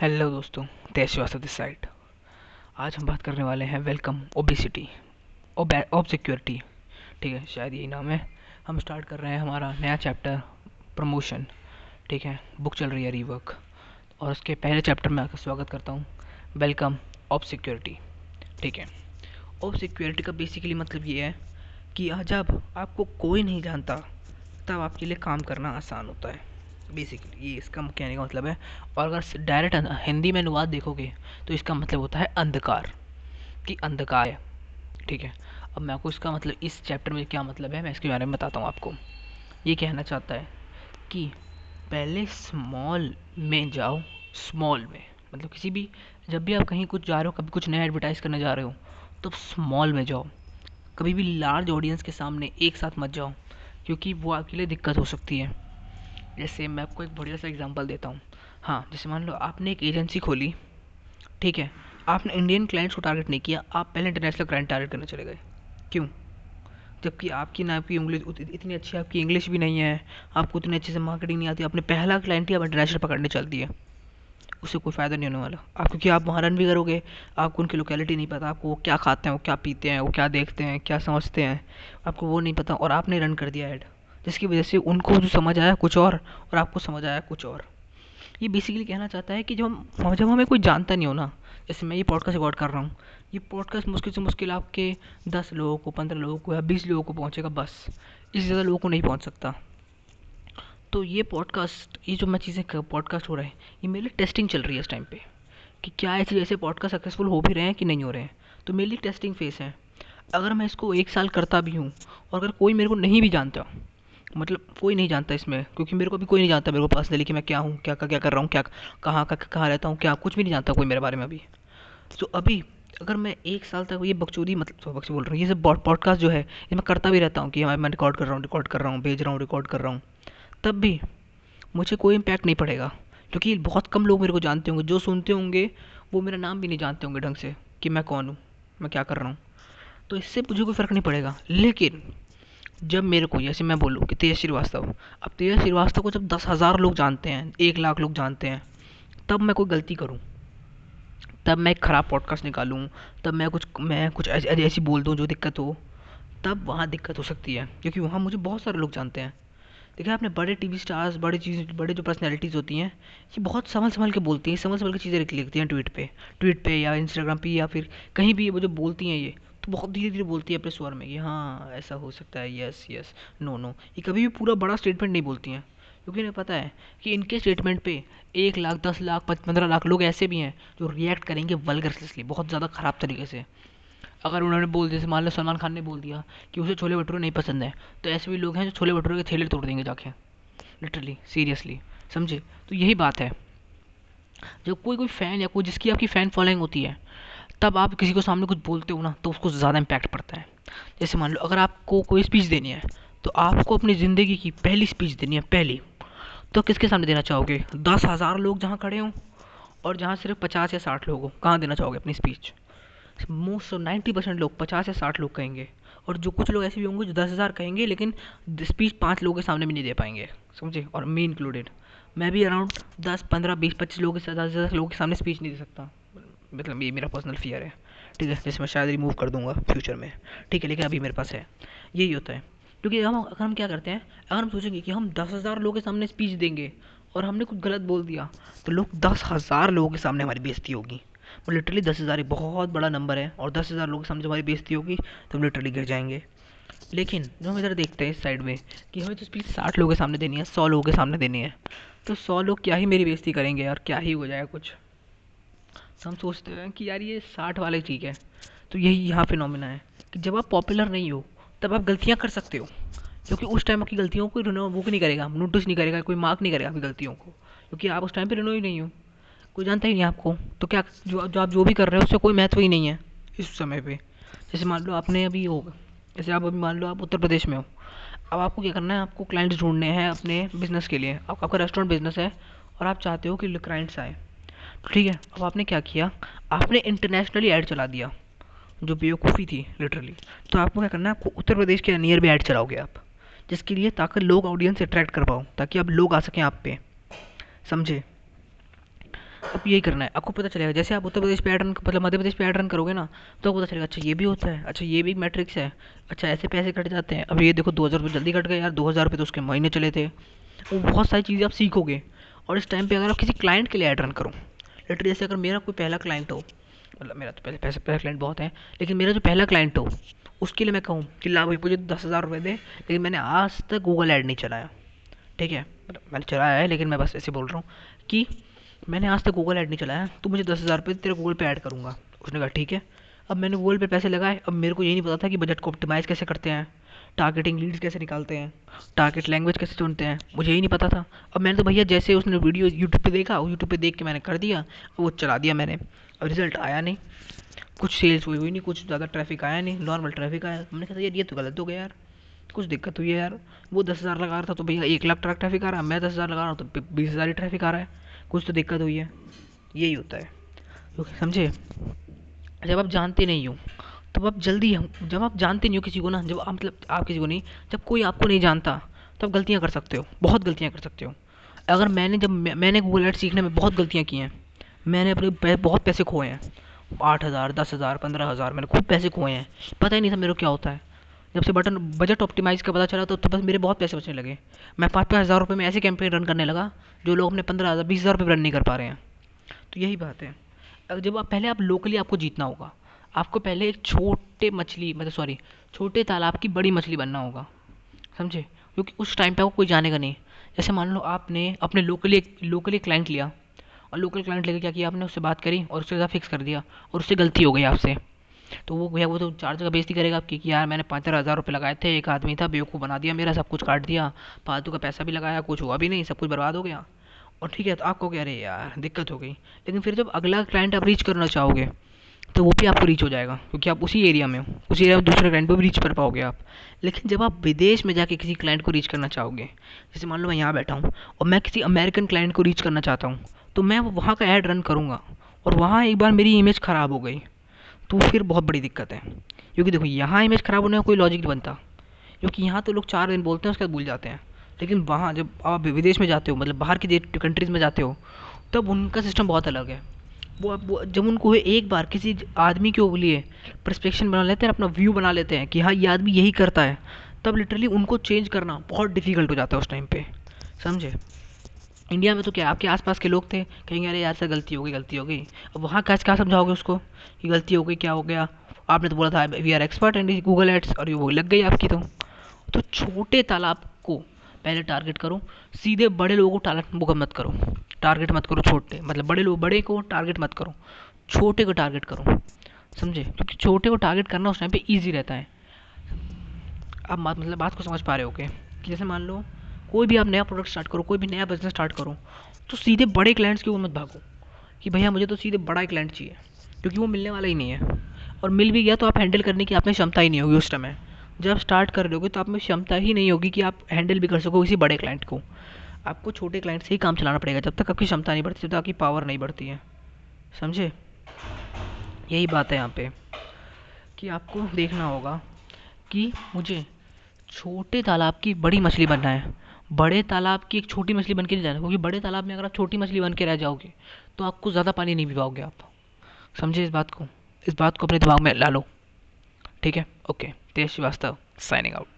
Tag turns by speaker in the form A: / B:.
A: Hello दोस्तों तेज Srivastava this side आज हम बात करने वाले हैं वेलकम ओबिसिटी सिक्योरिटी ठीक है, शायद यही नाम है। हम स्टार्ट कर रहे हैं हमारा नया चैप्टर प्रमोशन ठीक है बुक चल रही है रीवर्क और उसके पहले चैप्टर में आपका स्वागत करता हूँ। वेलकम ऑफ़ सिक्योरिटी ठीक है ऑफ़ सिक्योरिटी का बेसिकली मतलब ये है कि जब आपको कोई नहीं जानता, तब आपके लिए काम करना आसान होता है। बेसिकली ये इसका कहने का मतलब है, और अगर डायरेक्ट हिंदी में अनुवाद देखोगे तो इसका मतलब होता है अंधकार, कि अंधकार है, ठीक है? अब मैं आपको इसका मतलब इस चैप्टर में क्या मतलब है, मैं इसके बारे में बताता हूँ आपको। ये कहना चाहता है कि पहले स्मॉल में जाओ स्मॉल में। मतलब किसी भी, जब भी आप कहीं कुछ जा रहे हो, कभी कुछ नया एडवर्टाइज़ करने जा रहे हो तो स्मॉल में जाओ। कभी भी लार्ज ऑडियंस के सामने एक साथ मत जाओ, क्योंकि वो आपके लिए दिक्कत हो सकती है। जैसे मैं आपको एक बढ़िया सा एग्जांपल देता हूँ। हाँ जैसे मान लो आपने एक एजेंसी खोली, ठीक है? आपने इंडियन क्लाइंट्स को टारगेट नहीं किया, आप पहले इंटरनेशनल क्लाइंट टारगेट करने चले गए। क्यों? जबकि आपकी ना आपकी इंग्लिश इतनी अच्छी, आपकी इंग्लिश भी नहीं है, आपको उतनी अच्छे से मार्केटिंग नहीं आती, आपने पहला क्लाइंट ही आप इंटरनेशनल पकड़ने चल दिया उससे कोई फ़ायदा नहीं होने वाला। आप, क्योंकि आप वहाँ रन भी करोगे, आपको उनकी लोकेलिटी नहीं पता, आपको वो क्या खाते हैं, वो क्या पीते हैं, वो क्या देखते हैं, क्या समझते हैं, आपको वो नहीं पता, और आपने रन कर दिया ऐड जिसकी वजह से उनको जो समझ आया कुछ और और आपको समझ आया कुछ और। ये बेसिकली कहना चाहता है कि जब हम, जब हमें कोई जानता नहीं हो ना, जैसे मैं ये पॉडकास्ट रिकॉर्ड कर रहा हूँ, ये पॉडकास्ट मुश्किल से मुश्किल आपके दस लोगों को, पंद्रह लोगों को या बीस लोगों को पहुँचेगा बस, इससे ज़्यादा लोगों को नहीं पहुँच सकता। तो ये पॉडकास्ट ये जो मैं चीज़ें पॉडकास्ट हो रहा है, ये मेरे लिए टेस्टिंग चल रही है इस टाइम पे, कि क्या ऐसे जैसे पॉडकास्ट सक्सेसफुल हो भी रहे हैं कि नहीं हो रहे हैं। तो मेरे लिए टेस्टिंग फेस है। अगर मैं इसको एक साल करता भी हूँ, और अगर कोई मेरे को नहीं भी जानता मतलब कोई नहीं जानता इसमें, क्योंकि मेरे को भी कोई नहीं जानता मेरे को पर्सनली कि मैं क्या हूँ, क्या क्या कर रहा हूँ, क्या, कहाँ का कहाँ रहता हूँ, क्या, कुछ भी नहीं जानता कोई मेरे बारे में अभी। तो अभी अगर मैं एक साल तक ये बकचोदी मतलब बक्च बोल रहा हूँ, ये सब पॉडकास्ट जो है ये मैं करता भी रहता हूँ कि मैं रिकॉर्ड कर रहा हूँ रिकॉर्ड कर रहा हूँ, भेज रहा हूँ रिकॉर्ड कर रहा हूँ। तब भी मुझे कोई इम्पैक्ट नहीं पड़ेगा, क्योंकि बहुत कम लोग मेरे को जानते होंगे, जो सुनते होंगे, वो मेरा नाम भी नहीं जानते होंगे ढंग से कि मैं कौन हूँ, मैं क्या कर रहा हूँ। तो इससे मुझे कोई फ़र्क नहीं पड़ेगा, लेकिन जब मेरे को, जैसे मैं बोलूँ कि तेज श्रीवास्तव, अब तेज श्रीवास्तव को जब दस हज़ार लोग जानते हैं, एक लाख लोग जानते हैं, तब मैं कोई गलती करूँ? तब मैं एक ख़राब पॉडकास्ट निकालूँ? तब मैं कुछ मैं कुछ ऐसी ऐसी बोल दूँ जो दिक्कत हो? तब वहाँ दिक्कत हो सकती है, क्योंकि वहाँ मुझे बहुत सारे लोग जानते हैं। देखिए, आपने बड़े टीवी स्टार्स बड़े चीज़, बड़े जो पर्सनैलिटीज़ होती हैं, ये बहुत संभल संभल के बोलती हैं संभल संभल के चीज़ें लिखती हैं ट्वीट पे ट्वीट पे या इंस्टाग्राम पे या फिर कहीं भी वो जो बोलती हैं ये तो बहुत धीरे धीरे बोलती है अपने स्वर में कि हाँ ऐसा हो सकता है यस यस नो नो ये कभी भी पूरा बड़ा स्टेटमेंट नहीं बोलती हैं। क्योंकि इन्हें पता है कि इनके स्टेटमेंट पे एक लाख, दस लाख पंद्रह लाख लोग ऐसे भी हैं जो रिएक्ट करेंगे वलगरसली बहुत ज़्यादा ख़राब तरीके से। अगर उन्होंने बोल जैसे मान लो सलमान खान ने बोल दिया कि उसे छोले भटूरे नहीं पसंद है तो ऐसे भी लोग हैं जो छोले भटूरे के थैले तोड़ देंगे जाके। लिटरली सीरियसली समझे? तो यही बात है। जब कोई कोई फ़ैन या कोई जिसकी आपकी फ़ैन फॉलोइंग होती है तब आप किसी को सामने कुछ बोलते हो ना तो उसको ज़्यादा इम्पैक्ट पड़ता है। जैसे मान लो, अगर आपको कोई स्पीच देनी है तो आपको अपनी ज़िंदगी की पहली स्पीच देनी है, पहली। तो किसके सामने देना चाहोगे? दस हज़ार लोग जहाँ खड़े हों, और जहाँ सिर्फ़ पचास या साठ लोग हों, कहाँ देना चाहोगे अपनी speech most of ninety percent लोग, पचास या साठ लोग कहेंगे, और जो कुछ लोग ऐसे भी होंगे जो दस हज़ार कहेंगे, लेकिन स्पीच पाँच लोगों के सामने भी नहीं दे पाएँगे, समझे? और मी इंक्लूडेड मैं भी अराउंड दस, पंद्रह, बीस, पच्चीस लोगों के दस दस लोगों के सामने स्पीच नहीं दे सकता। मतलब ये मेरा पर्सनल फियर है। ठीक है जैसे मैं शायद रिमूव कर दूँगा फ्यूचर में। ठीक है, लेकिन अभी मेरे पास है। यही होता है। क्योंकि हम, अगर हम क्या करते हैं, अगर हम सोचेंगे कि हम दस हज़ार लोगों के सामने स्पीच देंगे और हमने कुछ गलत बोल दिया तो लोग दस हज़ार लोगों के सामने हमारी बेइज्जती होगी। वो लिटरली दस हज़ार एक बहुत बड़ा नंबर है और दस हज़ार लोगों के सामने हमारी बेइज्जती होगी तो हम लिटरली गिर जाएँगे। लेकिन जो हम इधर देखते हैं इस साइड में कि हमें तो स्पीच साठ लोगों के सामने देनी है, सौ लोगों के सामने देनी है तो सौ लोग क्या ही मेरी बेइज्जती करेंगे यार? क्या ही हो जाएगा कुछ? हम सोचते हैं कि यार ये साठ वाले ठीक है। तो यही यहाँ फिनोमिना है कि जब आप पॉपुलर नहीं हो तब आप गलतियाँ कर सकते हो। क्योंकि उस टाइम आपकी गलतियों को रिनो वो नहीं करेगा नोटिस नहीं करेगा कोई मार्क नहीं करेगा आपकी गलतियों को। क्योंकि आप उस टाइम पर रिनो ही नहीं हो। कोई जानता ही नहीं आपको। तो क्या जो जो आप जो भी कर रहे हो उससे कोई महत्व ही नहीं है इस समय पे। जैसे मान लो आपने अभी हो जैसे आप अभी मान लो आप उत्तर प्रदेश में हो। अब आपको क्या करना है? आपको क्लाइंट्स ढूँढने हैं अपने बिज़नेस के लिए। आप, आपका रेस्टोरेंट बिज़नेस है और आप चाहते हो कि क्लाइंट्स आए। ठीक है, अब आपने क्या किया? आपने इंटरनेशनली ऐड चला दिया, जो बेवकूफ़ी थी लिटरली तो आपको क्या करना है, आपको उत्तर प्रदेश के नियर भी ऐड चलाओगे आप, जिसके लिए ताकि लोग ऑडियंस अट्रैक्ट कर पाओ, ताकि आप लोग आ सकें आप पे। समझे? अब यही करना है, आपको पता चलेगा, जैसे आप उत्तर प्रदेश पे ऐड रन मतलब मध्य प्रदेश पे ऐड रन करोगे ना तो आपको पता चलेगा अच्छा ये भी होता है अच्छा ये भी मैट्रिक्स है अच्छा ऐसे पैसे कट जाते हैं। अब ये देखो, दो हज़ार जल्दी कट गए यार, दो हज़ार तो उसके महीने चले थे। वो बहुत सारी चीज़ें आप सीखोगे, और इस टाइम पर अगर आप किसी क्लाइंट के लिए ऐड रन करो लिटरली जैसे अगर मेरा कोई पहला क्लाइंट हो मतलब मेरा तो पहले पैसे, पहला क्लाइंट बहुत है, लेकिन मेरा जो पहला क्लाइंट हो, उसके लिए मैं कहूँ कि ला भाई, मुझे दस हज़ार रुपये दे, लेकिन मैंने आज तक गूगल ऐड नहीं चलाया। ठीक है? मतलब मैंने चलाया है, लेकिन मैं बस ऐसे बोल रहा हूँ कि मैंने आज तक गूगल ऐड नहीं चलाया तो मुझे दस हज़ार रुपये तेरे गूगल पे ऐड करूँगा। उसने कहा, ठीक है। अब मैंने गूगल पे पैसे लगाए, अब मेरे को यही नहीं पता था कि बजट को ऑप्टिमाइज़ कैसे करते हैं। टारगेटिंग लीड्स कैसे निकालते हैं? टारगेट लैंग्वेज कैसे चुनते हैं? मुझे ही नहीं पता था। अब मैंने तो भैया जैसे उसने वीडियो यूट्यूब पे देखा यूट्यूब पे देख के मैंने कर दिया, वो चला दिया मैंने। अब रिज़ल्ट आया नहीं। कुछ सेल्स हुई हुई नहीं, कुछ ज़्यादा ट्रैफ़िक आया नहीं नॉर्मल ट्रैफ़िक आया। मैंने कहा यार, ये तो गलत हो गया यार। कुछ दिक्कत हुई है यार। वो दस हज़ार लगा रहा था तो भैया एक लाख ट्रक ट्रैफ़िक आ रहा है, मैं दस हज़ार लगा रहा हूँ तो बीस हज़ार ही ट्रैफ़िक आ रहा है। कुछ तो दिक्कत हुई है। यही होता है। समझे? जब आप जानते नहीं हो तब आप जल्दी जब आप जानते नहीं हो किसी को ना जब आप मतलब आप किसी को नहीं जब कोई आपको नहीं जानता तब गलतियाँ कर सकते हो बहुत गलतियाँ कर सकते हो। अगर मैंने जब मैंने गूगल एड सीखने में बहुत गलतियाँ की हैं मैंने अपने बहुत पैसे खोए हैं आठ हज़ार दस हज़ार पंद्रह हज़ार मैंने खूब पैसे खोए हैं पता ही नहीं था मेरे को क्या होता है। जब से बटन बजट ऑप्टिमाइज़ का पता चला तो, तो बस मेरे बहुत पैसे बचने लगे। मैं पाँच पाँच हज़ार रुपये में ऐसे कैंपेन रन करने लगा जो लोग अपने पंद्रह हज़ार बीस हज़ार रुपये रन नहीं कर पा रहे हैं। तो यही बात है। जब आप पहले आप लोकली आपको जीतना होगा आपको पहले एक छोटे मछली मतलब सॉरी छोटे तालाब की बड़ी मछली बनना होगा, समझे? क्योंकि उस टाइम पे आपको कोई जानेगा नहीं। जैसे मान लो आपने अपने लोकली लोकली क्लाइंट लिया, और लोकल क्लाइंट लेकर क्या किया आपने? उससे बात करी और उससे फिक्स कर दिया, और उससे गलती हो गई आपसे। तो वो भैया, वो तो चार जगह बेइज्जती करेगा आपकी कि यार मैंने पाँच हज़ार रुपये लगाए थे, एक आदमी था, बेवकूफ़ बना दिया मेरा, सब कुछ काट दिया, फालतू का पैसा भी लगाया, कुछ हुआ भी नहीं, सब कुछ बर्बाद हो गया। और ठीक है तो आपको कह रहे यार, दिक्कत हो गई। लेकिन फिर जब अगला क्लाइंट आप रीच करना चाहोगे तो वो भी आपको रीच हो जाएगा, क्योंकि आप उसी एरिया में हो। उसी एरिया में दूसरे क्लाइंट को भी रीच कर पाओगे आप। लेकिन जब आप विदेश में जाके किसी क्लाइंट को रीच करना चाहोगे, जैसे मान लो मैं यहाँ बैठा हूँ, और मैं किसी अमेरिकन क्लाइंट को रीच करना चाहता हूँ तो मैं वहाँ का ऐड रन करूँगा, और वहाँ एक बार मेरी इमेज ख़राब हो गई तो फिर बहुत बड़ी दिक्कत है। क्योंकि देखो, यहाँ इमेज ख़राब होने का कोई लॉजिक नहीं बनता। क्योंकि यहाँ तो लोग चार दिन बोलते हैं, उसके बाद भूल जाते हैं। लेकिन वहाँ जब आप विदेश में जाते हो मतलब बाहर की कंट्रीज़ में जाते हो, तब उनका सिस्टम बहुत अलग है। वो अब जब उनको एक बार किसी आदमी के लिए प्रस्पेक्शन बना लेते हैं अपना व्यू बना लेते हैं कि हाँ ये आदमी यही करता है, तब लिटरली उनको चेंज करना बहुत डिफ़िकल्ट हो जाता है उस टाइम पे। समझे? इंडिया में तो क्या, आपके आसपास के लोग थे, कहेंगे, अरे यार से गलती हो गई, गलती हो गई। अब वहाँ कैसे क्या समझाओगे उसको कि गलती हो गई, क्या हो गया? आपने तो बोला था we are expert and Google ads और ये वो लग गई आपकी तो। तो छोटे तालाब को पहले टारगेट करो, सीधे बड़े लोगों को टारगेट वो मत करो। टारगेट मत करो छोटे। मतलब बड़े लोग, बड़े को टारगेट मत करो। छोटे को टारगेट करो। समझे? क्योंकि छोटे को टारगेट करना उस टाइम पे ईजी रहता है। आप बात मतलब बात को समझ पा रहे हो कि जैसे मान लो, कोई भी आप नया प्रोडक्ट स्टार्ट करो, कोई भी नया बिज़नेस स्टार्ट करो तो सीधे बड़े क्लाइंट्स की ओर मत भागो। कि भैया, मुझे तो सीधे बड़ा क्लाइंट चाहिए, क्योंकि वो मिलने वाला ही नहीं है। और मिल भी गया तो आप हैंडल करने की आप में क्षमता ही नहीं होगी उस समय जब स्टार्ट कर रहे तो आप में क्षमता ही नहीं होगी कि आप हैंडल भी कर सको किसी बड़े क्लाइंट को। आपको छोटे क्लाइंट से ही काम चलाना पड़ेगा, जब तक आपकी क्षमता नहीं बढ़ती, जब तक आपकी पावर नहीं बढ़ती है। समझे? यही बात है यहाँ पे कि आपको देखना होगा कि मुझे छोटे तालाब की बड़ी मछली बनना है। बड़े तालाब की एक छोटी मछली बन के नहीं जाना, क्योंकि बड़े तालाब में अगर आप छोटी मछली बन के रह जाओगे तो आपको ज़्यादा पानी नहीं पी पाओगे आप। समझे इस बात को? इस बात को अपने दिमाग में ला लो। ठीक है? Okay Tej Srivastava signing out